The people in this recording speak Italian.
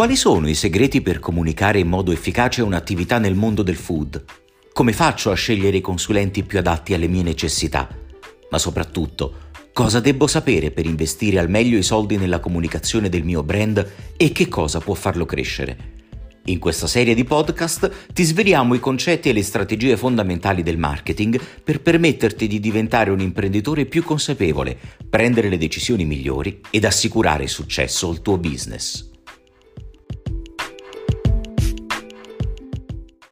Quali sono i segreti per comunicare in modo efficace un'attività nel mondo del food? Come faccio a scegliere i consulenti più adatti alle mie necessità? Ma soprattutto, cosa debbo sapere per investire al meglio i soldi nella comunicazione del mio brand e che cosa può farlo crescere? In questa serie di podcast ti sveliamo i concetti e le strategie fondamentali del marketing per permetterti di diventare un imprenditore più consapevole, prendere le decisioni migliori ed assicurare successo al tuo business.